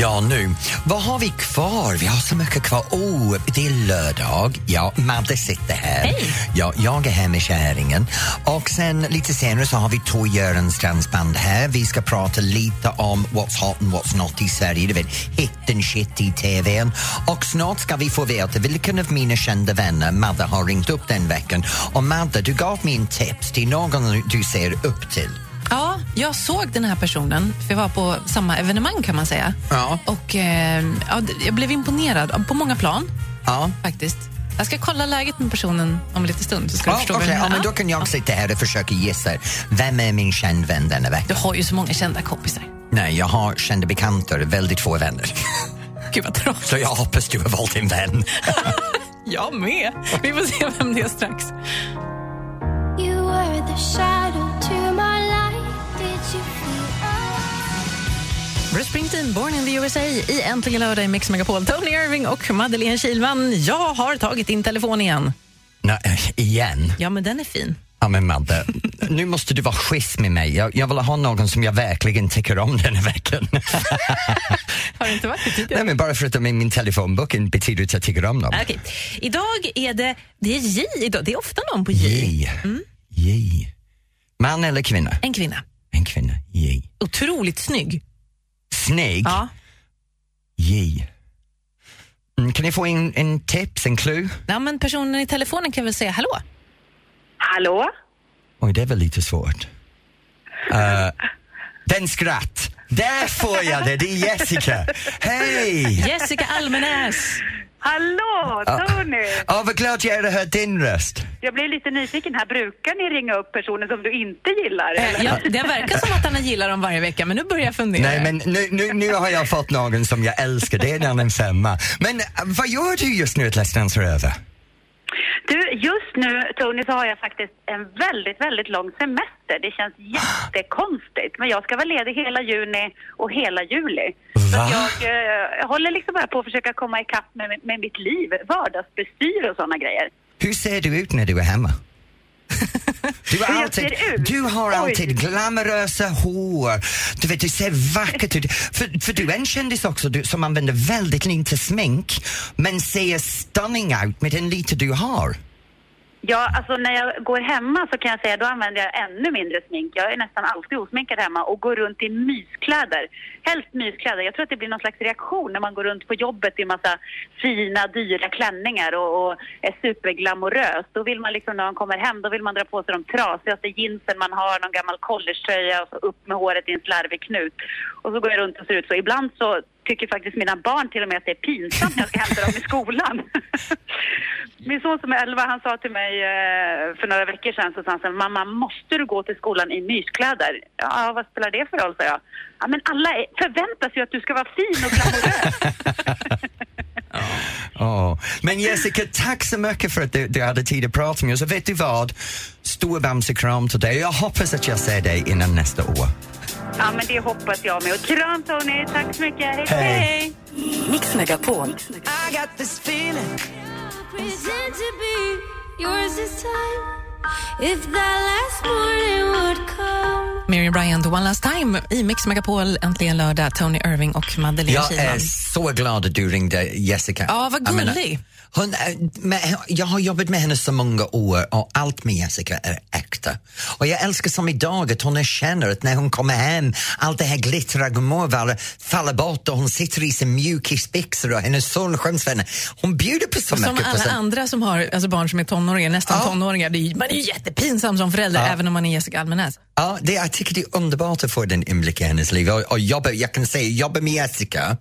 Ja, nu. Vad har vi kvar? Vi har så mycket kvar. Oh, det är lördag. Ja, Madde sitter här. Hej. Ja, jag är här med kärringen. Och sen lite senare så har vi Tor Göranstrands band här. Vi ska prata lite om what's hot and what's not i Sverige. Du vet, hit and shit i TVn. Och snart ska vi få veta vilken av mina kända vänner Madde har ringt upp den veckan. Och Madde, du gav mig en tips till någon du ser upp till. Ja, jag såg den här personen, för jag var på samma evenemang kan man säga. Ja. Och eh, ja, jag blev imponerad på många plan Ja. faktiskt. Jag ska kolla läget med personen om lite stund så ska Ja, förstå vem det ja, men då kan jag sitta här och försöka gissa. Vem är min känd vän denna vecka? Du har ju så många kända kompisar. Nej, jag har kända bekanter, väldigt få vänner. Gud vad tråkigt. Så jag hoppas du har valt en vän. Jag med. Vi får se vem det är strax. Bruce Springsteen, Born in the USA i Äntligen lördag i Mix Megapol. Tony Irving och Madeleine Kilman. Jag har tagit din telefon igen. Nej, äh, igen? Ja, men den är fin. Ja, men Madde, nu måste du vara schysst med mig. Jag, jag vill ha någon som jag verkligen tycker om den här veckan. Har det inte varit det tidigare? Nej, men bara för att de är i min telefonboken betyder det att jag tycker om dem. Okej. Idag är det, det är J idag. Det är ofta någon på J. J. J. Man eller kvinna? En kvinna. En kvinna. J. Otroligt snygg. Snygg? Ja. J. Mm, kan jag få en, en tips, en clue? ja, men personen i telefonen kan väl säga hallå? Hallå? Oj, det var lite svårt. Uh, den skratt. Där får jag det, det är Jessica. Hej! Jessica Almenäs. Hallå, Tony! Ja, vad glad jag är att höra din röst. Jag blev lite nyfiken här. Brukar ni ringa upp personer som du inte gillar? Eller? Eh, ja, det verkar som att han gillar dem varje vecka, men nu börjar jag fundera. Nej, men nu, nu, nu har jag fått någon som jag älskar, det är den en femma. Men äh, vad gör du just nu att Let's Dance är över? Du, just nu, Tony, så har jag faktiskt en väldigt, väldigt lång semester. Det känns jättekonstigt. Men jag ska vara ledig hela juni och hela juli. Så Va? jag, eh, jag håller liksom bara på att försöka komma ikapp med, med mitt liv. Vardagsbestyr och sådana grejer. Hur ser du ut när du är hemma? Du, har alltid, du har alltid glamorösa hår, du vet du ser vackert ut. För, för du är en kändis också du, som använder väldigt lite smink men ser stunning ut med den lite du har. Ja, alltså när jag går hemma så kan jag säga då använder jag ännu mindre smink. Jag är nästan alltid osminkad hemma och går runt i myskläder. Helst myskläder. Jag tror att det blir någon slags reaktion när man går runt på jobbet i massa fina, dyra klänningar och, och är superglamorös. Då vill man liksom när man kommer hem, då vill man dra på sig de trasigaste jeansen man har, någon gammal collegetröja och så upp med håret i en slarvig knut. Och så går jag runt och ser ut så. Ibland så tycker faktiskt mina barn till och med att det är pinsamt när jag ska hämta dem i skolan. Min son som är 11, han sa till mig eh, för några veckor sedan så sa han så här, mamma måste du gå till skolan i myskläder? Ja, vad spelar det för roll, sa jag. Ja, men alla är, förväntar sig att du ska vara fin och glamorös. Åh. Men Jessica, tack så mycket för att du, du hade tid att prata med oss. Och vet du vad? Stor bamsekram till dig. Jag hoppas att jag ser dig innan nästa år. ja, men det hoppas jag med. Och kram Tony, tack så mycket. Hej, Hej. hej. Mix Megapol. pretend to be yours this time? If that last morning would come. Miriam Bryant, One Last Time i Mix Megapol, äntligen lördag. Tony Irving och Madeleine Jag Kihlman. är så glad att du ringde Jessica. Ja, vad Jag menar, gullig. Hon, är- men jag har jobbat med henne så många år och allt med Jessica är äkta. Och jag älskar som idag att hon känner att när hon kommer hem, allt det här glittrar glamour faller bort och hon sitter i sin mjukisbyxor och hennes solskensvänner. Hon bjuder på så Som mycket. alla på så- andra som har alltså barn som är tonåringar, nästan Ja. tonåringar, det är, man är ju jättepinsam som förälder Ja. även om man är Jessica Almenäs. Ja, det, jag tycker det är underbart att få den inblick i hennes liv. Och, och jobba, jag kan säga, jobba med Jessica,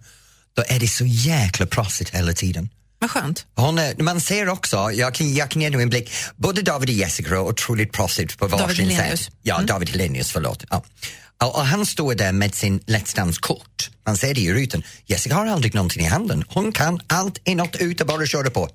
då är det så jäkla proffsigt hela tiden. Vad skönt. Hon är, man ser också, jag kan, jag kan ge en blick, både David och Jessica är otroligt proffsigt på David varsin Hellenius. sätt. Ja, David Helenius, förlåt. Ja. Och, och han står där med sin Let's Dance-kort. Man ser det i rutan. Jessica har aldrig någonting i handen. Hon kan allt inåt, ut och bara köra på.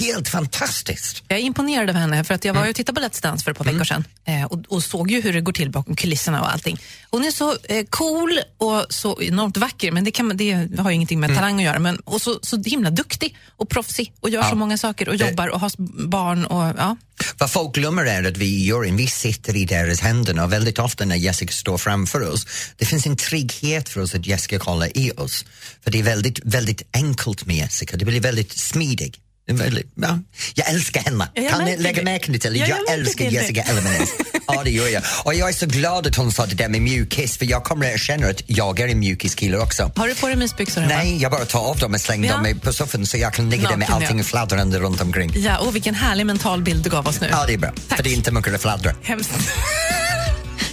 Helt fantastiskt. Jag är imponerad av henne för att jag var ju och tittade på Let's Dance för ett par veckor sedan eh, och, och såg ju hur det går till bakom kulisserna och allting. Hon är så eh, cool och så enormt vacker, men det, kan, det har ju ingenting med talang att göra. Men, och så, så himla duktig och proffsig och gör så många saker och jobbar och har barn och ja. Vad folk glömmer är att vi i juryn, vi sitter i deras händer och väldigt ofta när Jessica står framför oss, det finns en trygghet för oss att Jessica kollar i oss. För det är väldigt, väldigt enkelt med Jessica, det blir väldigt smidig. Det väldigt, ja. Jag älskar henne. Ja, jag kan ni lägga det. märke till? Ja, jag jag älskar det. Jessica Elmenes. ja, det gör jag. Och jag är så glad att hon sa det där med mjukis för jag kommer att känna att jag är en mjukiskille också. Har du på dig mysbyxor hemma? Nej, jag bara tar av dem och slänger Ja. dem på soffan så jag kan ligga där med allting ja. fladdrande runt omkring. Ja, och vilken härlig mental bild du gav oss nu. Ja, det är bra. Tack. För det är inte mycket att fladdra. Hemskt.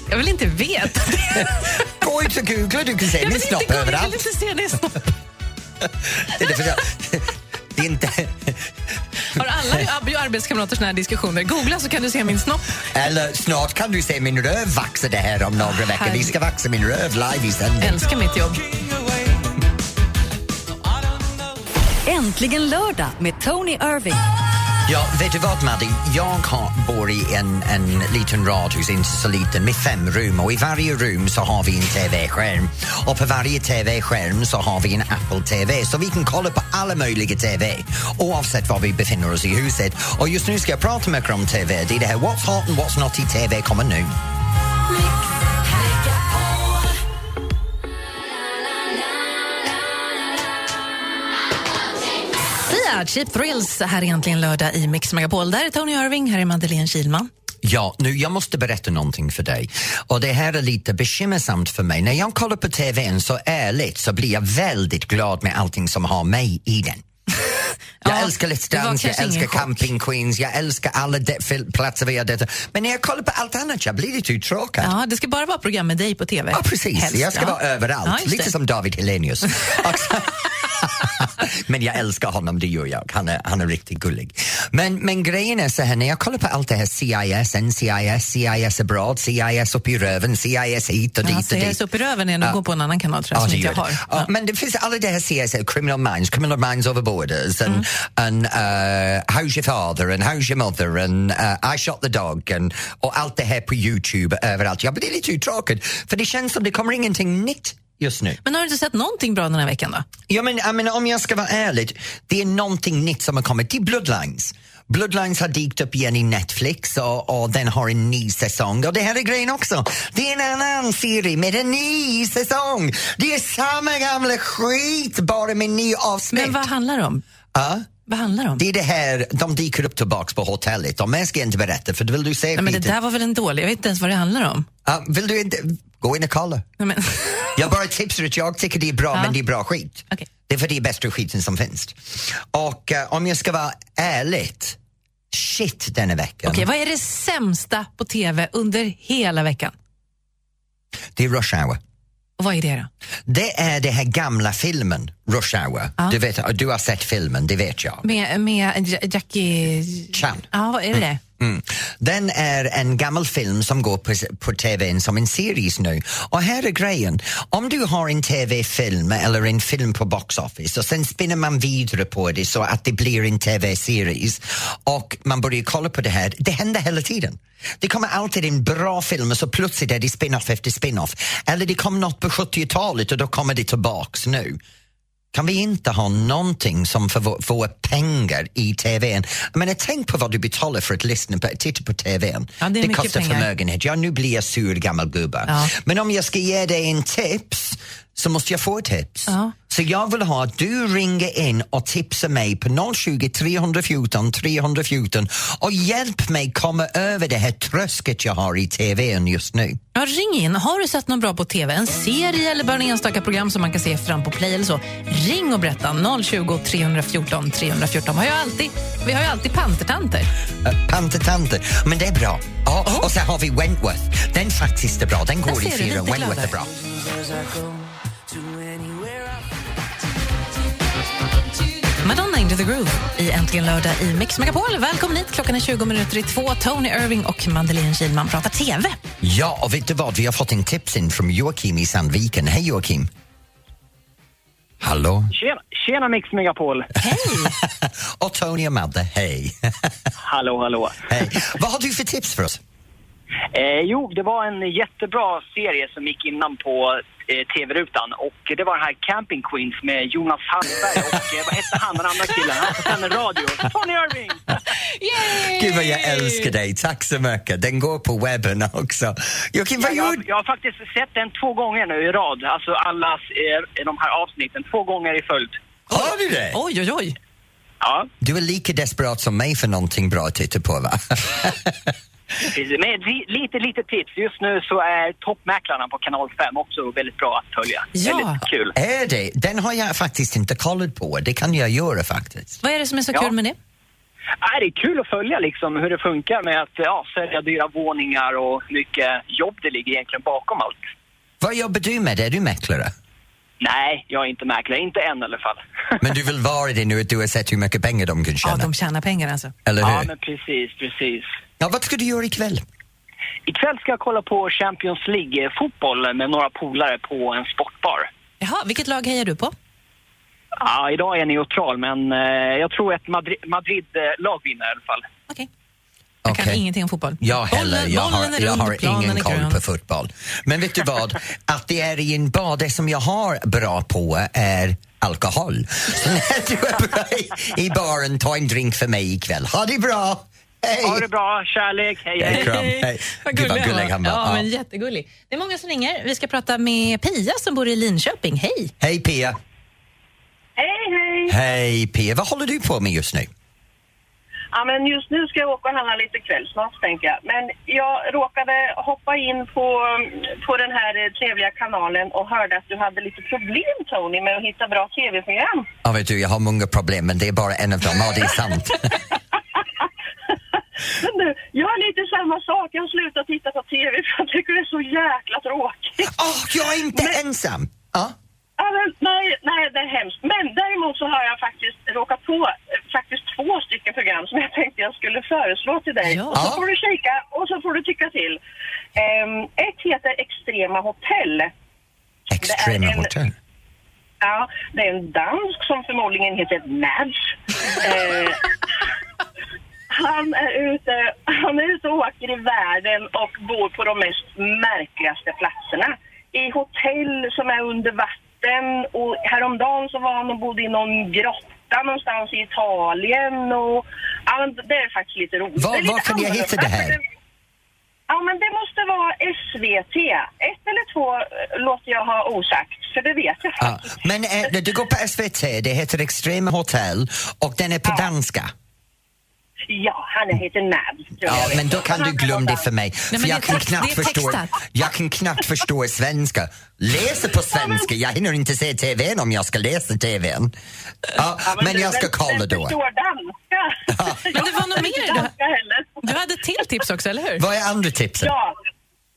Jag vill inte veta det. Gå ut och googla, du kan se min snopp gå- jag vill överallt. inte se det snopp. Det är, inte... Har alla arbetskamrater såna här diskussioner? Googla så kan du se min snopp. Eller snart kan du se min röv vaxa det här om några veckor. Vi ska vaxa min röv live i sändning. Älskar mitt jobb. Äntligen lördag med Tony Irving. Ja, vet du vad Maddy? Jag har, bor i en, en liten radhus, inte så liten, med fem rum och i varje rum så har vi en TV-skärm. Och på varje TV-skärm så har vi en Apple TV så vi kan kolla på alla möjliga TV oavsett var vi befinner oss i huset. Och just nu ska jag prata mycket om TV. Det är det här What's Hot and What's Not i TV kommer nu. Sia, Cheap Thrills, här är äntligen lördag i Mix Megapol. Där är Tony Irving, här är Madeleine Kilman. Ja, nu jag måste berätta någonting för dig. Och det här är lite bekymmersamt för mig. När jag kollar på TVn så ärligt så blir jag väldigt glad med allting som har mig i den. Jag Ja, älskar Let's Dance, jag älskar chock. Camping Queens, jag älskar alla platser vi har detta. Men när jag kollar på allt annat jag blir lite uttråkad. Ja, det ska bara vara program med dig på TV. Ja, precis. Helst, jag ska ja. vara överallt. Ja, Lite som David Helenius. Men jag älskar honom, det gör jag. Han är, han är riktigt gullig. Men, men grejen är så här, när jag kollar på allt det här CIS, NCIS, CIS abroad, CIS upp i röven, CIS hit och dit Ja, och dit. upp i röven är nog Ja. gå på en annan kanal tror jag, Ja, som inte jag har. Ja, Ja. Men det finns alla det här CIS, Criminal Minds, Criminal Minds Over Borders and, and uh, How's your father and How's your mother and uh, I shot the dog and, och allt det här på Youtube överallt. Jag blir lite uttråkad för det känns som det kommer ingenting nytt just nu. Men har du inte sett någonting bra den här veckan då? Ja, men, jag menar, om jag ska vara ärlig, det är någonting nytt som har kommit. Det är Bloodlines. Bloodlines har dykt upp igen i Netflix och, och den har en ny säsong. Och det här är grejen också. Det är en annan serie med en ny säsong. Det är samma gamla skit, bara med ny avsnitt. Men vad handlar det om? Ja, Vad handlar det om? det är det här, de dyker upp tillbaks på hotellet. Och jag ska inte berätta, för då vill du se Nej, men det där var väl en dålig, jag vet inte ens vad det handlar om. Ja, vill du inte, gå in och kolla. Nej, men, Jag bara tipsar att jag tycker det är bra, Ja. men det är bra skit. Okej. Det är för det är bästa skiten som finns. Och eh, om jag ska vara ärligt, shit denna veckan. Okej, vad är det sämsta på TV under hela veckan? Det är Rush Hour. Och vad är det då? Det är den här gamla filmen, Rush Hour. Ja. Du, vet, du har sett filmen, det vet jag. Med, med Ja- Jackie... Chan. Ja, vad är det det? Mm. Den är en gammal film som går på, på tv som en series nu. Och här är grejen. Om du har en tv-film eller en film på box office och sen spinner man vidare på det så att det blir en tv-series och man börjar kolla på det här. Det händer hela tiden. Det kommer alltid en bra film och så plötsligt är det spin-off efter spin-off. Eller det kom något på 70-talet och då kommer det tillbaks nu. Kan vi inte ha någonting som får vår- våra pengar i tvn? Jag menar, tänk på vad du betalar för att lyssna på, titta på tvn. Ja, det mycket kostar pengar. förmögenhet. Ja, nu blir jag sur gammal gubbe. Ja. Men om jag ska ge dig en tips så måste jag få ett tips. Ja. Så jag vill ha att du ringer in och tipsar mig på 020 314 314 och hjälp mig komma över det här trösket jag har i tvn just nu. Ja, ring in. Har du sett något bra på TV? En serie eller bara en enstaka program som man kan se fram på Play eller så? Ring och berätta. 020 314 314. Vi har ju alltid, vi har alltid pantertanter. Uh, Pantertanter, men det är bra. Ja, Och så har vi Wentworth. Den faktiskt är bra, den går i fyra. Wentworth är bra. Madonna Into the Groove i Äntligen lördag i Mix Megapol. Välkommen hit. Klockan är 20 minuter i två. Tony Irving och Madeleine Kilman pratar TV. Ja, och vet du vad? Vi har fått en tips in från Joakim i Sandviken. Hej Joakim! Hallå? Tjena, tjena Mix Megapol! och Tony och Madde, hej. hallå, hallå. hej. Vad har du för tips för oss? Eh, jo, det var en jättebra serie som gick innan på TV-rutan och det var den här Camping Queens med Jonas Hallberg och eh, vad hette han, den andra killen? Han som sänder radio. Tony Irving! Gud vad jag älskar dig, tack så mycket. Den går på webben också. Joakim, vad Ja, jag, jag har faktiskt sett den två gånger nu i rad, alltså alla eh, de här avsnitten, två gånger i följd. Har du det? Oj, oj, oj. Ja, Du är lika desperat som mig för någonting bra att titta på, va? Men ett li- lite, lite tips. Just nu så är Toppmäklarna på kanal 5 också väldigt bra att följa. Ja. Väldigt kul. är det? Den har jag faktiskt inte kollat på. Det kan jag göra faktiskt. Vad är det som är så Ja. kul med det? Ja, det är kul att följa liksom hur det funkar med att ja, sälja dyra våningar och hur mycket jobb det ligger egentligen bakom allt. Vad jobbar du med? Är du mäklare? Nej, jag är inte mäklare. Inte än i alla fall. Men du vill vara det nu att du har sett hur mycket pengar de kan Ja, tjäna? de tjänar pengar alltså. Eller hur? ja, men precis, precis. Ja, vad ska du göra ikväll? Ikväll ska jag kolla på Champions League-fotboll med några polare på en sportbar. Jaha, vilket lag hejar du på? Ja, idag är jag neutral, men eh, jag tror ett Madri- Madrid-lag vinner i alla fall. Okej. Jag kan Okej. ingenting om fotboll. Jag heller. Jag har, jag har ingen koll på fotboll. Men vet du vad? Att det är i en bar, det som jag har bra på är alkohol. Så när du är bra i, i baren, ta en drink för mig ikväll. Ha det bra! Hej! Ha det bra, kärlek, hej Hej, hej! kram. Hej. Vad Gud, vad gullig gullig han var. Ja, Ja. men jättegullig. Det är många som ringer. Vi ska prata med Pia som bor i Linköping. Hej! Hej Pia! Hej, hej! Hej Pia, vad håller du på med just nu? Ja, men just nu ska jag åka och handla lite kvällsmat, tänker jag. Men jag råkade hoppa in på, på den här eh, trevliga kanalen och hörde att du hade lite problem, Tony, med att hitta bra tv-program. Ja, vet du, jag har många problem men det är bara en av dem. Ja, det är sant. Men du, jag har lite samma sak. Jag har slutat titta på tv för jag tycker det är så jäkla tråkigt. Åh, jag är inte ensam! Ja. Ja, men, nej, nej, det är hemskt. Men däremot så har jag faktiskt råkat på eh, faktiskt två stycken program som jag tänkte jag skulle föreslå till dig. Ja. Och så får du kika och så får du tycka till. Ehm, ett heter Extrema Hotell. Extrema Det är en- Hotel. Ja, det är en dansk som förmodligen heter Mads. Eh, han, är ute, han är ute och åker i världen och bor på de mest märkligaste platserna. I hotell som är under vatten och häromdagen så var han och bodde i någon grotta någonstans i Italien och ja, det är faktiskt lite roligt. Var- lite var kan jag hitta det här? för Ja, men det måste vara SVT. Ett eller två eh, låter jag ha osagt, för det vet jag Ja. Men eh, du går på SVT, det heter Extrema Hotel och den är på danska. Ja, han heter Nabs. tror Ja, men då kan du glömma det för mig. för men det jag kan, knappt förstå, jag kan knappt förstå svenska. Läser på svenska, jag hinner inte se TVn om jag ska läsa TVn. Ja, men jag ska kolla då. Men det var nog Jag mer du-. Du hade ett till tips också, eller hur? Vad är andra tipsen? Ja,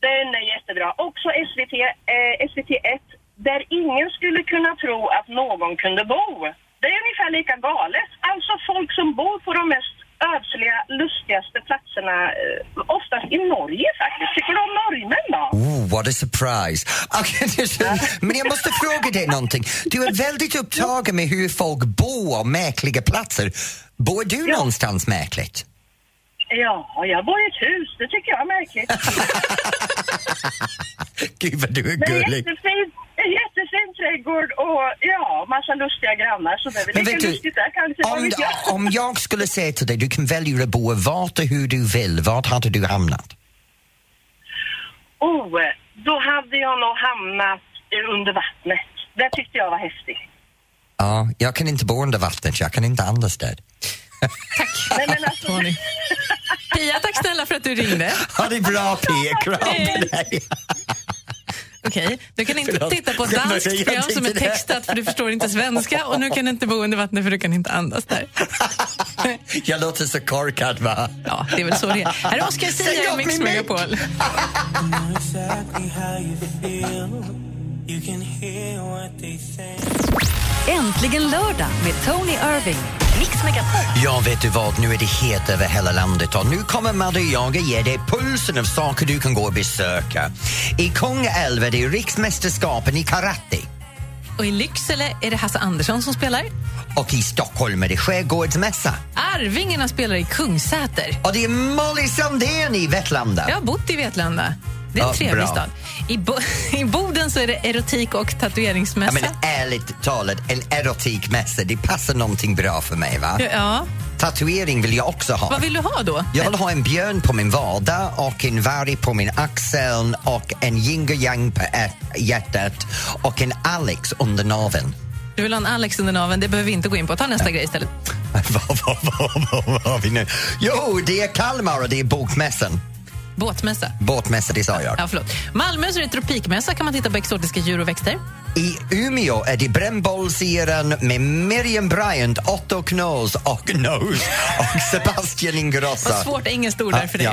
den är jättebra. Också SVT, eh, SVT1, där ingen skulle kunna tro att någon kunde bo. Det är ungefär lika galet. Alltså folk som bor på de mest ödsliga, lustigaste platserna, eh, oftast i Norge faktiskt. Tycker du om norrmän då? Oh, what a surprise! Men jag måste fråga dig någonting. Du är väldigt upptagen med hur folk bor och märkliga platser. Bor du någonstans märkligt? Ja, jag bor i ett hus. Det tycker jag är märkligt. Gud vad du är Men gullig. jättefin, en jättefin trädgård och ja, massa lustiga grannar. Så det är väl Men lika lustigt där kanske. om, jag. om jag skulle säga till dig du kan välja att bo vart och hur du vill, vart hade du hamnat? Oh, då hade jag nog hamnat under vattnet. Det tyckte jag var häftigt. Ja, jag kan inte bo under vattnet, jag kan inte andas där. Nej, men alltså. Pia, tack snälla för att du ringde. Ha det bra Pia, kram på dig! Okej, du kan inte Förlåt. titta på ett danskt program som är det. textat för du förstår inte svenska och nu kan du inte bo under vattnet för du kan inte andas där. Jag låter så korkad va? Ja, det är väl så det är. Här är Oscar Sia i Mix. Megapol. Äntligen lördag med Tony Irving. Mix Megapol. Ja, vet du vad? Nu är det het över hela landet och nu kommer Madde och jag att ge dig pulsen av saker du kan gå och besöka. I Kungälv är det riksmästerskapen i karate. Och i Lycksele är det Hasse Andersson som spelar. Och i Stockholm är det Skärgårdsmässa. Arvingarna spelar i Kungsäter. Och det är Molly Sandén i Vetlanda. Jag har bott i Vetlanda. Det är en Ja, trevlig bra. stad. I, Bo I Boden så är det erotik och Ja, tatueringsmässa. men ärligt talat, en erotikmässa, det passar någonting bra för mig va? Ja. Tatuering vill jag också ha. Vad vill du ha då? Jag vill ha en björn på min vada och en varg på min axel och en yin och yang på hjärtat och en Alex under naveln. Du vill ha en Alex under naveln, det behöver vi inte gå in på. Ta nästa grej istället. vad, vad, vad, vad, vad har vi nu? Jo, det är Kalmar och det är bokmässan. Båtmässa. Båtmässa, det sa jag. Ja, förlåt. Malmö så är det tropikmässa, kan man titta på exotiska djur och växter. I Umeå är det brännbollsyran med Miriam Bryant, Otto Knows och Nose och Sebastian Ingrosso. Vad svårt engelskt ord där för dig.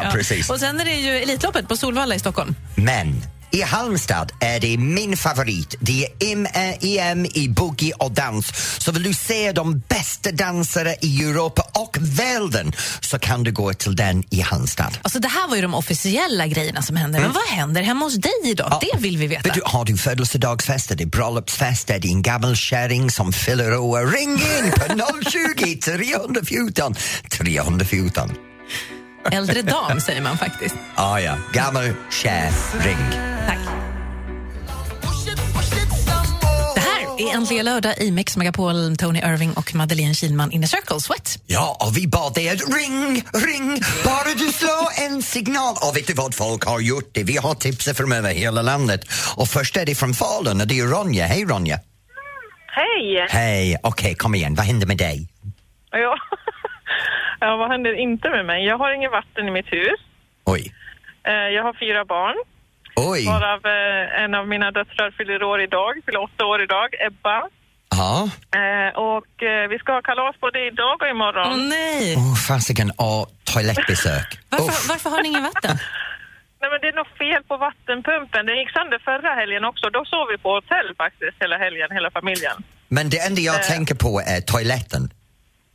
Ja. Och sen är det ju Elitloppet på Solvalla i Stockholm. Men i Halmstad är det min favorit. Det är EM i boogie och dans. Så vill du se de bästa dansare i Europa och världen så kan du gå till den i Halmstad. Alltså det här var ju de officiella grejerna som hände. Men vad händer hemma hos dig idag? Det vill vi veta. Vet du, har du födelsedagsfester, det är det är en gammal kärring som fyller år. Ring in på 020 314 314. Äldre dam säger man faktiskt. Ah, ja, gammal kärring. Tack. Det här är Äntligen lördag i Mix Megapol, Tony Irving och Madeleine Kilman in a circle, Sweat. Ja, och vi bad dig att ring, ring, bara du slår en signal. Och vet du vad folk har gjort? det? Vi har tipset från över hela landet. Och först är det från Falun och det är Ronja. Hej Ronja! Hej! Hej, okej kom igen, vad hände med dig? Ja. ja, vad händer inte med mig? Jag har inget vatten i mitt hus. Oj. Eh, Jag har fyra barn. Oj. Varav eh, en av mina döttrar fyller år idag, fyller åtta år idag, Ebba. Ja. Eh, Och vi ska ha kalas både idag och imorgon. Åh nej! Åh, fasiken, och toalettbesök. Varför, varför har ni ingen vatten? Nej men det är något fel på vattenpumpen. Den gick sönder förra helgen också. Då sov vi på hotell faktiskt hela helgen, hela familjen. Men det enda jag Eh. tänker på är toaletten.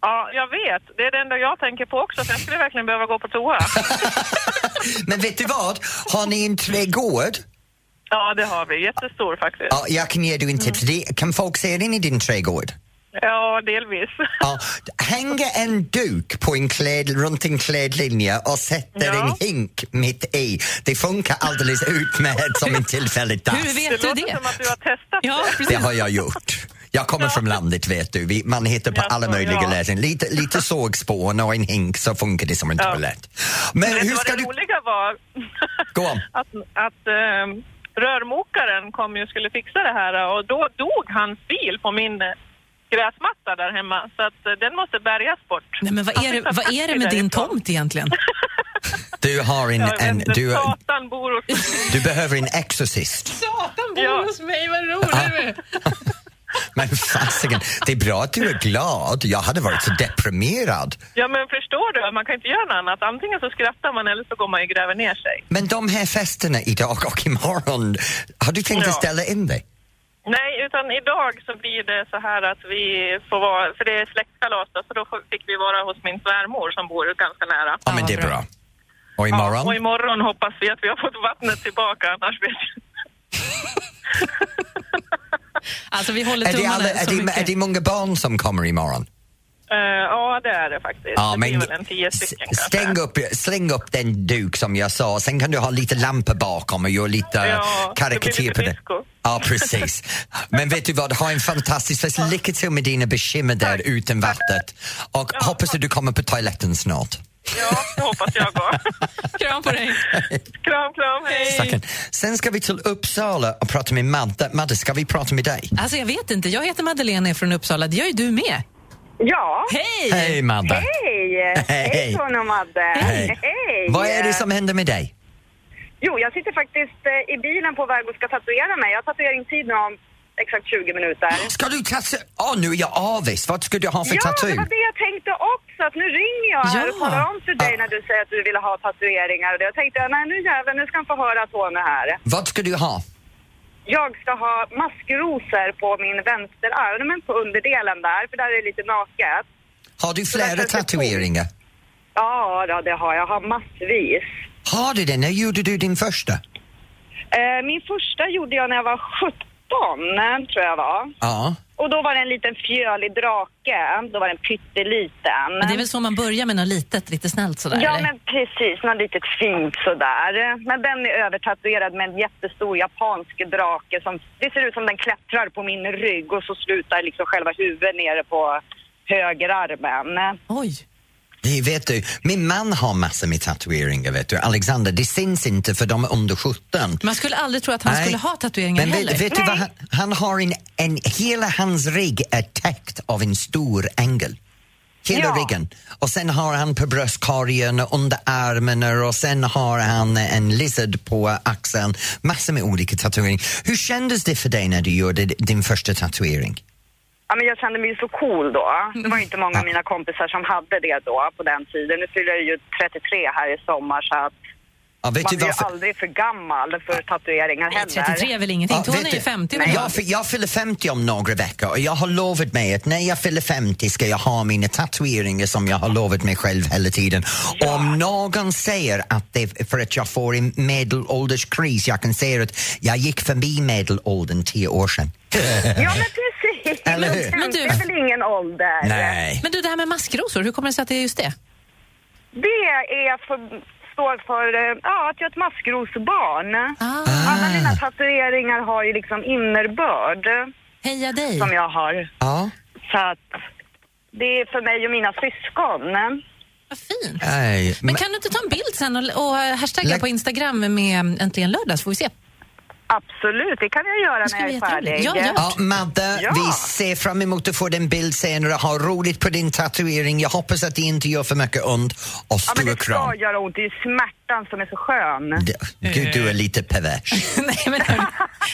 Ja, jag vet. Det är det enda jag tänker på också, så jag skulle verkligen behöva gå på toa. Men vet du vad? Har ni en trädgård? Ja, det har vi. Jättestor faktiskt. Ja, jag kan ge dig en tips. Det, kan folk se in i din trädgård? Ja, delvis. Ja, hänga en duk på en kläd, runt en klädlinje och sätter Ja. en hink mitt i. Det funkar alldeles utmärkt som en tillfällig dass. det låter som att du har testat ja, det. Det har jag gjort. Jag kommer från landet vet du. Vi, man hittar på alla möjliga ja. lösningar. Lite, lite sågspån och en hink så funkar det som en Ja. toalett. Men Vet hur ska det du... roliga var? Gå on. att att ehm, rörmokaren kom ju och skulle fixa det här och då dog hans bil på min eh, gräsmatta där hemma. Så att eh, den måste bärgas bort. Nej, men vad är, det, vad är det med din tomt egentligen? Du har en... Vet en du, Satan bor hos du behöver en exorcist. Satan bor Ja. hos mig, vad rolig du är. Men fasiken, det är bra att du är glad. Jag hade varit så deprimerad. Ja men förstår du, man kan inte göra något annat. Antingen så skrattar man eller så går man och gräver ner sig. Men de här festerna idag och imorgon, har du tänkt att Ja. ställa in dig? Nej, utan idag så blir det så här att vi får vara, för det är släktkalas då, så då fick vi vara hos min svärmor som bor ganska nära. Ja, men det är bra. Och imorgon? Ja, och imorgon hoppas vi att vi har fått vattnet tillbaka, annars vet jag Alltså vi håller Är det, tummarna alla, är, så det, mycket. är det många barn som kommer imorgon? Eh, Ja, det är det faktiskt. Ja, det men blir väl en tio stycken. Stäng upp, släng upp den duk som jag sa, sen kan du ha lite lampor bakom och göra lite Ja, karikatyr på det. disco. Ja, precis. Men vet du vad, ha en fantastisk fest. Lycka till med dina bekymmer där utan vattnet. Och hoppas att du kommer på toaletten snart. Ja, det hoppas jag också. Kram på dig. kram, kram, hej! Stackarn. Sen ska vi till Uppsala och prata med Madde. Madde, ska vi prata med dig? Alltså jag vet inte, jag heter Madeleine är från Uppsala, det gör ju du med. Ja. Hej! Hej Madde! Hej! Hej. Hej Tony och Madde! Hej. Hej! Vad är det som händer med dig? Jo, jag sitter faktiskt eh, i bilen på väg och ska tatuera mig. Jag har tatueringstid nu om exakt 20 minuter. Ska du tatuera? Åh, nu är jag avis. Vad ska du ha för ja, tattoo? det var det jag tänkte också. Att nu ringer jag här Ja. och talar om för dig när du säger att du vill ha tatueringar. Och det. Jag tänkte, nej nu jävlar, nu ska han få höra Tony här. Vad ska du ha? Jag ska ha maskrosor på min vänsterarm, på underdelen där, för där är det lite naket. Har du flera tatueringar? Ja, då, det har jag. Jag har massvis. Har du det? När gjorde du din första? Eh, min första gjorde jag när jag var eh, tror jag var. Ja. Och då var det en liten fjölig drake. Då var den pytteliten. Men det är väl så man börjar med något litet, lite snällt sådär? Ja, eller? men precis. Något litet fint sådär. Men den är övertatuerad med en jättestor japansk drake som... Det ser ut som den klättrar på min rygg och så slutar liksom själva huvudet nere på högerarmen. Oj! Det vet du, min man har massor med tatueringar, vet du. Alexander, det syns inte för de är under 17. Man skulle aldrig tro att han Nej. skulle ha tatueringar Men heller. vet, vet du vad han, han har en, en, hela hans rygg är täckt av en stor ängel. Hela Ja. ryggen. Och sen har han på bröstkorgen och under armarna och sen har han en lizard på axeln. Massor med olika tatueringar. Hur kändes det för dig när du gjorde din första tatuering? Ja, men jag kände mig ju så cool då. Det var ju inte många av mina kompisar som hade det då på den tiden. Nu fyller jag ju 33 här i sommar så att Ja, vet man blir varför? aldrig för gammal för tatueringar heller. 33 är väl ingenting? Ja, Tony är ju du, 50 jag, jag, jag fyller 50 om några veckor och jag har lovat mig att när jag fyller 50 ska jag ha mina tatueringar som jag har lovat mig själv hela tiden. Om någon säger att det är för att jag får en medelålderskris, jag kan säga att jag gick förbi medelåldern tio år sedan. Ja, men. Eller hur? Men Men du- Det är väl ingen ålder? Nej. Men du, det här med maskrosor, hur kommer det sig att det är just det? Det är för, står för eh, ja, att jag är ett maskrosbarn. Ah. Alla mina tatueringar har ju liksom innebörd Heja dig! som jag har. Ja. Så att det är för mig och mina syskon. Vad fint. Nej, Men kan du inte ta en bild sen och, och hashtagga Lägg- på Instagram med Äntligen lördag så får vi se? Absolut, det kan jag göra när jag är färdig. Ja, ja. Ja, Madde, Ja. vi ser fram emot att få din bild senare. Ha roligt på din tatuering. Jag hoppas att det inte gör för mycket ont. Och Ja, men det kram. ska göra ont. Det är smärtan som är så skön. D- Gud, du är lite pervers. Nej, men hörni,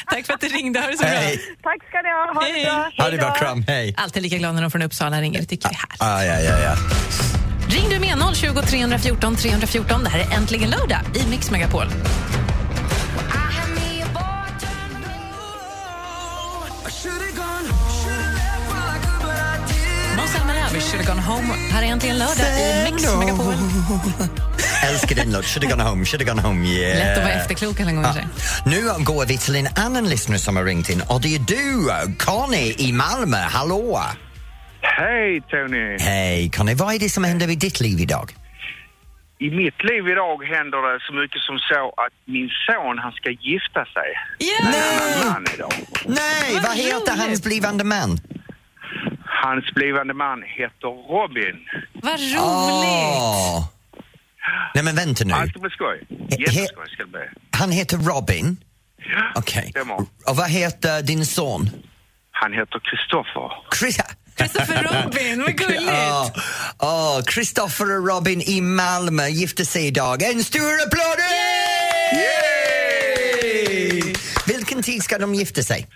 tack för att du ringde. Ha det så bra. Hej! Tack ska ni ha. Ha det Hej. bra. Ha det bra, kram. Hej! Alltid lika glad när de från Uppsala ringer. Det tycker jag är härligt. Ah, ja, ja, ja. Ring du med 020 314 314. Det här är Äntligen lördag i Mix Megapol. Måns Zelmerlöw, Should have gone home. Här är Äntligen lördag i Mix Megapol. Älskar din låt. Should have gone home, should have gone home, yeah. Lätt att vara efterklok alla gånger. Nu går vi till en annan lyssnare som har ringt in och det är du, Conny i Malmö. Hallå! Hej Tony! Hej Conny, vad är det som händer i ditt liv idag? I mitt liv idag händer det så mycket som så att min son han ska gifta sig en annan man idag. Nej, vad, Vad heter hans blivande man? Hans blivande man heter Robin. Vad roligt! Nej men vänta nu. Han ska bli skoj. Jätteskoj ska det bli. Han heter Robin? Ja, Okej. stämmer. Och vad heter din son? Han heter Kristoffer. Chris... Christopher Robin, vad gulligt! Ja, oh, Christopher och Robin i Malmö gifte sig idag. En stor applåd! Yay! Vilken tid ska de gifta sig?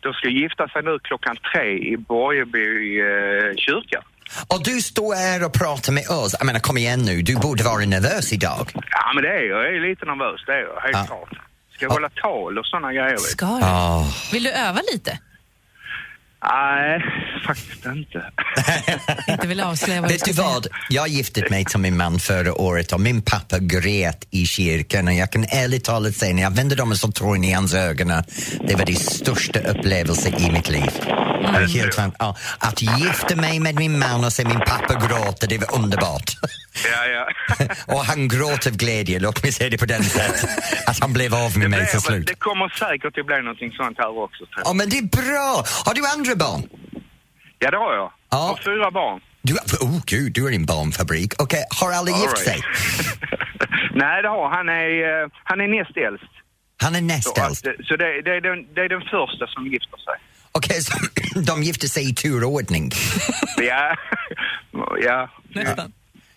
De ska gifta sig nu klockan tre i Borgeby eh, kyrka. Och du står här och pratar med oss. Jag menar, kom igen nu, du borde vara nervös idag. Ja, men det är jag. Jag är lite nervös, det är jag. Helt Ja. klart. Ska jag hålla tal och sådana grejer? Ska du? Oh. Vill du öva lite? Nej, faktiskt inte. Inte vill avslöja vad du Vet du vad? Jag gifte mig till min man förra året och min pappa grät i kyrkan och jag kan ärligt talat säga när jag vände dem så tåren i hans ögon det var det största upplevelsen i mitt liv. Mm. Helt fan, ja, att gifta mig med min man och se min pappa gråta, det var underbart. Ja, ja. och han gråt av glädje, låt mig säga det på den sättet. Att han blev av med mig Det till blir- slut. Det kommer säkert att bli någonting sånt här också. Ja men det är bra! Har du andra barn? Ja, det har jag. Ja. Jag har fyra barn. Du, oh gud, du är en barnfabrik. Okej, har alla All gift right. sig? Nej, det har han. är, eh, han är näst äldst. Han är näst Så, att, äldst. eh, så det, det, är den, det är den första som gifter sig. Okej, så de gifte sig i turordning. Ja, ja. Nästan.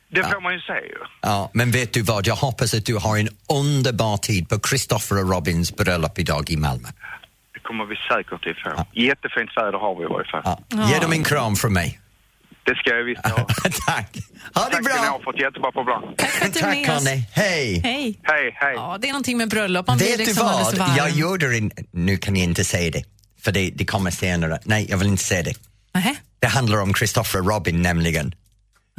Det får man ju säga ju. Ja, men vet du vad, jag hoppas att du har en underbar tid på Christopher och Robins bröllop idag i Malmö. Det kommer vi säkert att få. Jättefint väder har vi i varje fall. Ja. Ge dem en kram från mig. Det ska jag visst ha. Tack! Ha det Tack ska ni ha bra! för ett jättebra program. Tack för att du är Tack med oss. Hej! Hej. Hej, hej. Ja, det är någonting med bröllop. Man blir Vet du liksom alldeles vad, varm. jag gjorde en... Nu kan jag inte säga det, för det, det kommer senare. Nej, jag vill inte säga det. Nähä, Det handlar om Christopher och Robin nämligen.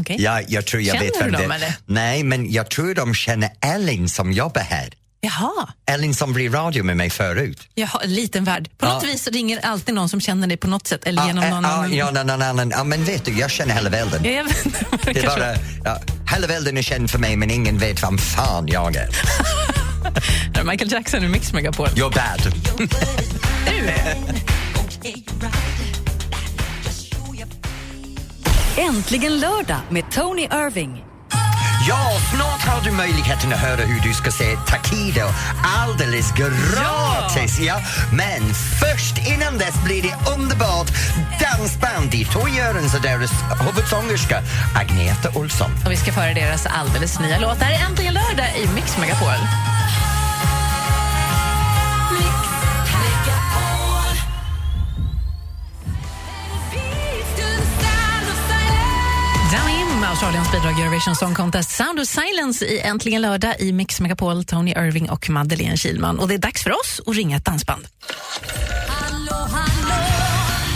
okej. Jag, jag tror jag Känner vet du vem det dem, är. eller? Nej, men jag tror de känner Ellen som jobbar här. Jaha. Ellen som blev radio med mig förut. Jaha, en liten värld. På Ja. något vis ringer alltid någon som känner dig på något sätt eller Ja, genom eh, någon ja, annan. ja, någon annan. Ja, men vet du, jag känner hela världen. Ja, jag vet. Det är Kanske- bara, ja, hela världen är känd för mig men ingen vet vem fan jag är Michael Jackson i Mix Megapol. You're bad. Äntligen lördag med Tony Irving. Ja, snart har du möjligheten att höra hur du ska se Takido alldeles gratis. Ja. Men först innan dess blir det underbart dansband i Tor Görens och deras huvudsångerska Agneta Olsson. Och vi ska föra deras alldeles nya låt. Det här är Äntligen lördag i Mix Megapol. Australiens bidrag i Eurovision Song Contest Sound of Silence i Äntligen lördag i Mix Megapol, Tony Irving och Madeleine Kilman. Och det är dags för oss att ringa ett dansband.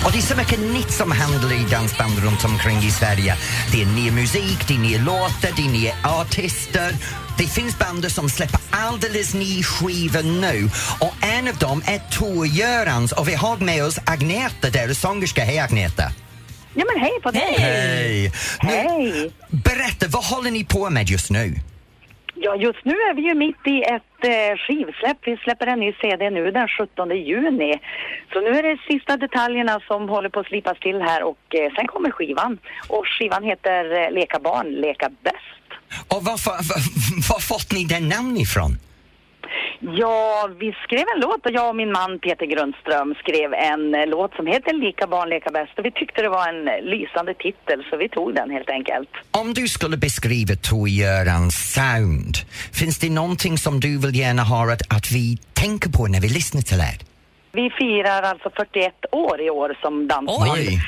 Och det är så mycket nytt som händer i dansband runt omkring i Sverige. Det är ny musik, det är nya låtar, det är nya artister. Det finns band som släpper alldeles ny skivor nu och en av dem är Tor Görans och vi har med oss Agneta, deras sångerska. Hej Agneta! Ja men hej på dig! Hej! Hej! Berätta, vad håller ni på med just nu? Ja, just nu är vi ju mitt i ett eh, skivsläpp. Vi släpper en ny CD nu den 17 juni. Så nu är det sista detaljerna som håller på att slipas till här och eh, sen kommer skivan. Och skivan heter eh, Leka barn, leka bäst. Och varför, var, var fått ni den namn ifrån? Ja, vi skrev en låt och jag och min man Peter Grundström skrev en eh, låt som heter Lika barn, leka bäst. Och vi tyckte det var en eh, lysande titel så vi tog den helt enkelt. Om du skulle beskriva Tor Görans sound, finns det någonting som du vill gärna ha att, att vi tänker på när vi lyssnar till er? Vi firar alltså 41 år i år som dansband. Oj!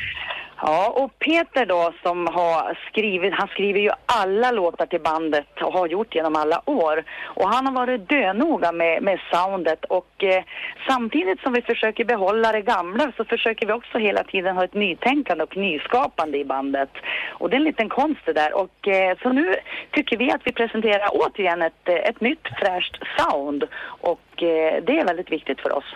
Ja, och Peter då som har skrivit, han skriver ju alla låtar till bandet och har gjort genom alla år. Och han har varit dönoga med, med soundet och eh, samtidigt som vi försöker behålla det gamla så försöker vi också hela tiden ha ett nytänkande och nyskapande i bandet. Och det är en liten konst det där. Och eh, så nu tycker vi att vi presenterar återigen ett, eh, ett nytt fräscht sound och eh, det är väldigt viktigt för oss.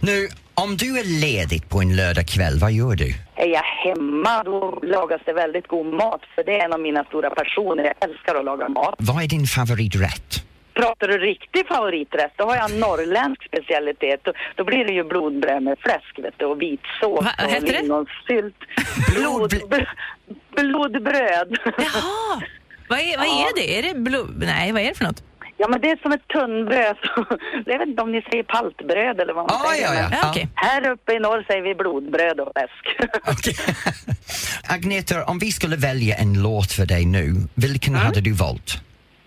Nu, om du är ledig på en lördagkväll, vad gör du? Är jag hemma då lagas det väldigt god mat för det är en av mina stora passioner. Jag älskar att laga mat. Vad är din favoriträtt? Pratar du riktig favoriträtt då har jag en norrländsk specialitet. Då, då blir det ju blodbröd med fläsk vet du, och vitsås Va, och lingonsylt. Blodbröd. Blodbröd. Jaha! Vad är, vad är det? Är det blod... Nej, vad är det för något? Ja men det är som ett tunnbröd. jag vet inte om ni säger paltbröd eller vad man Ah, säger. ja, ja. men okej. Här uppe i norr säger vi blodbröd och fläsk. Agneta, om vi skulle välja en låt för dig nu, vilken hade du valt?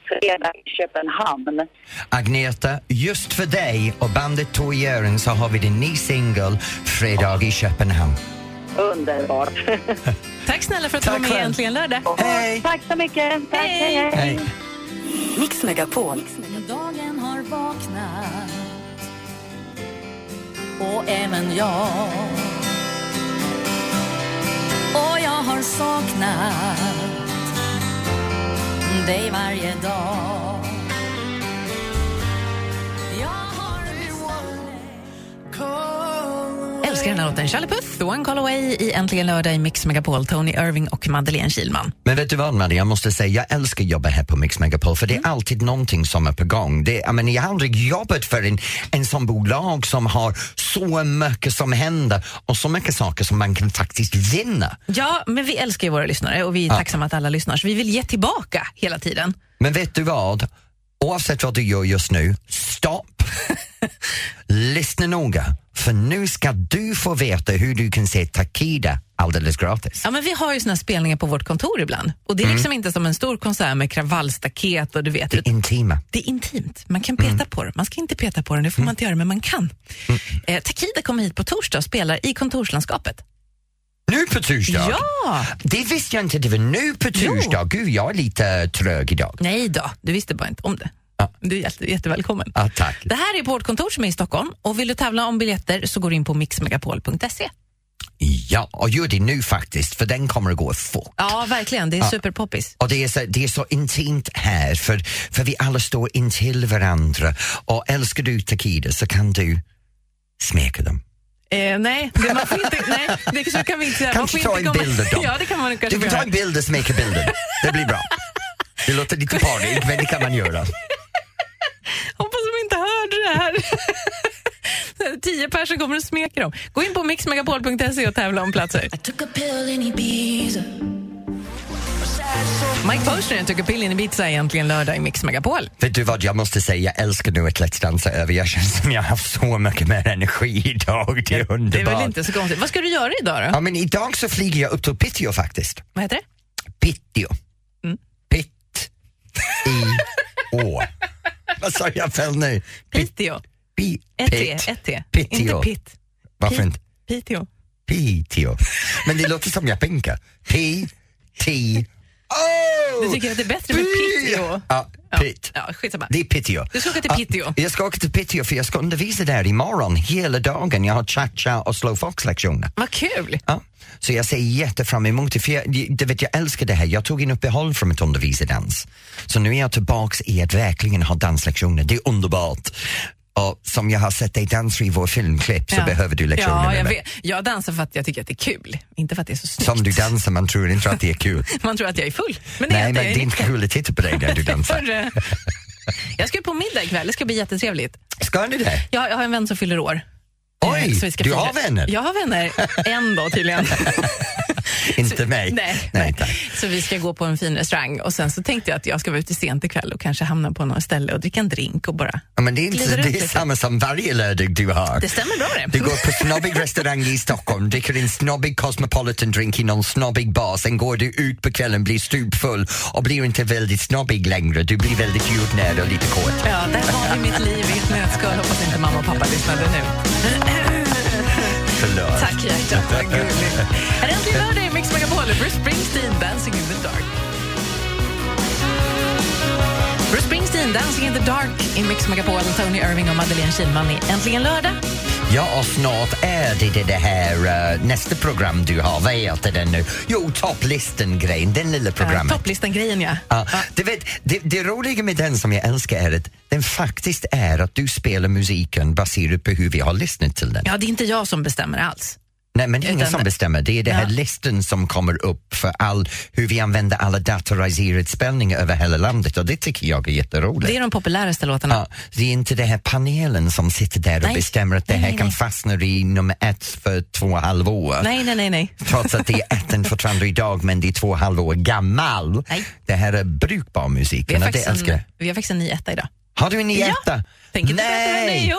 Fredag i Köpenhamn. Agneta, just för dig och bandet Göran så har vi din ny singel Fredag i Köpenhamn. Underbart. Tack snälla för att du var med själv. Äntligen lördag. Hej! Tack så mycket. Tack, hej, hej. Hej! Mix Megapol. Dagen har vaknat. Och även jag. Och jag har saknat dig varje dag. Den här låten. Charlie Puth, One Call Away i Äntligen lördag i Mix Megapol. Tony Irving och Madeleine Kilman. Men vet du vad Maria, jag måste säga, jag älskar att jobba här på Mix Megapol för det är alltid någonting som är på gång. Det, jag, menar, jag har aldrig jobbat för en, en sån bolag som har så mycket som händer och så mycket saker som man kan faktiskt vinna. Ja, men vi älskar ju våra lyssnare och vi är Ja. tacksamma att alla lyssnar. Så vi vill ge tillbaka hela tiden. Men vet du vad? Oavsett vad du gör just nu, stopp! Lyssna noga, för nu ska du få veta hur du kan se Takida alldeles gratis. Ja, men vi har ju såna spelningar på vårt kontor ibland. Och Det är liksom inte som en stor konsert med kravallstaket och du vet. Det är intima. Det är intimt. Man kan peta på det. Man ska inte peta på det, det får man inte göra, men man kan. Eh, Takida kommer hit på torsdag och spelar i kontorslandskapet. Nu på torsdag? Ja! Det visste jag inte, det var nu på torsdag. Gud, jag är lite trög idag. Nej då, du visste bara inte om det. Du är jätte, jättevälkommen. Ja, tack. Det här är vårt kontor som är i Stockholm och vill du tävla om biljetter så går du in på mixmegapol.se. Ja, och gör det nu faktiskt, för den kommer att gå fort. Ja, verkligen. Det är Ja. superpoppis. Och det är, så, det är så intimt här, för, för vi alla står intill varandra. Och älskar du Takida så kan du smeka dem. Eh, nej, det, man får inte, nej, det så kan vi inte säga. Kanske ta en bild av dem. Ja, det kan man Du kanske får ta en bild och smeka bilden. Det blir bra. Det låter lite partyigt, men det kan man göra. Hoppas de inte hörde det här. Tio personer kommer att smeka dem. Gå in på mixmegapol.se och tävla om platser. Mike Posner tog upp pillen i Ibiza egentligen lördag i Mix Megapol. Vet du vad, jag måste säga, jag älskar nu att Let's Dansa över. Jag känner som jag har haft så mycket mer energi idag. Det är underbart. Det är väl inte så konstigt. Vad ska du göra idag då? Ja, men idag så flyger jag upp till Piteå faktiskt. Vad heter det? Piteå. Mm. Pitt i å. Vad sa jag fel nu? Piteå. Pi, Ett T, Pitt. ett T. Piteå. Inte pitt. Varför inte? Piteå. Piteå. Men det låter som jag pinkar. P, T, O. Du tycker att det är bättre med Piteå? Ja, Pitt. Ja, skitsamma. Det är Piteå. Du ska åka till Ja, Piteå. jag ska åka till Piteå för jag ska undervisa där imorgon hela dagen. Jag har cha-cha och slowfox-lektioner. Vad kul! Ja, så jag ser jättefram emot det, för jag, det vet, jag älskar det här. Jag tog en uppehåll från att undervisa dans. Så nu är jag tillbaks i att verkligen ha danslektioner. Det är underbart. Och som jag har sett dig dansa i vår filmklipp så Ja. behöver du lektioner Ja, med jag, mig. vet. jag dansar för att jag tycker att det är kul, inte för att det är så snyggt. Som du dansar, man tror inte att det är kul. Man tror att jag är full, men Nej, men det är inte kul att titta på dig när du dansar. Jag ska på middag ikväll, det ska bli jättetrevligt. Ska du det? Jag, jag har en vän som fyller år. Oj, Eh, du fira. har vänner? Jag har vänner, en då tydligen. inte mig. Nej, Nej, tack. Så vi ska gå på en fin restaurang och sen så tänkte jag att jag ska vara ute sent ikväll och kanske hamna på något ställe och dricka en drink och bara Ja, men det är, inte, det är samma som varje lördag du har. Det stämmer bra det. Du går på snobbig restaurang i Stockholm, dricker en snobbig cosmopolitan drink i någon snobbig bar, sen går du ut på kvällen, blir stupfull och blir inte väldigt snobbig längre. Du blir väldigt jordnära och lite kåt. Ja, där har vi mitt liv i ett nötskal. Hoppas inte mamma och pappa lyssnade nu. Förlåt. Tack hjärtat, vad gulligt. Är äntligen lördag i Mix Megapol. Bruce Springsteen, Dancing in the dark. Bruce Springsteen, Dancing in the dark i Mix Megapol. Tony Irving och Madeleine Kilman i Äntligen lördag. Ja, och snart är det det, här eh, nästa program du har. Vad heter den nu? Jo, topplistan-grejen, den lilla programmet. Uh, Topplistan-grejen, ja. Ja, du vet, det, det roliga med den som jag älskar är att den faktiskt är att du spelar musiken baserat på hur vi har lyssnat till den. Ja, det är inte jag som bestämmer alls. Nej, men det är ingen som bestämmer. Det är det här Ja. listan som kommer upp för all, hur vi använder alla datoriserade spelningar över hela landet och det tycker jag är jätteroligt. Det är de populäraste låtarna. Ja, det är inte den här panelen som sitter där och Nej. bestämmer att det Nej, här nej, kan nej. fastna i nummer ett för två och halv år. Nej, nej, nej, nej. Trots att det är ettan fortfarande idag men det är två och halv år gammal. Nej. Det här är brukbar musik. Vi har, och det faktiskt en, vi har faktiskt en ny etta idag. Har du en ny Ja. etta? Tänk inte berätta vem det är, jo.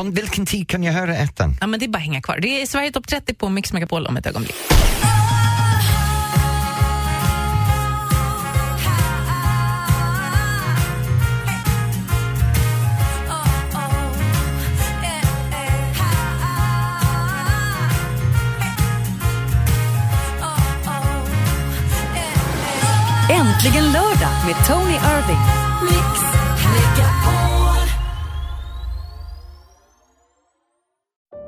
Om vilken tid kan jag höra ettan? Ja, men det är bara att hänga kvar. Det är Sverige topp 30 på Mix Megapol om ett ögonblick. Äntligen lördag med Tony Irving.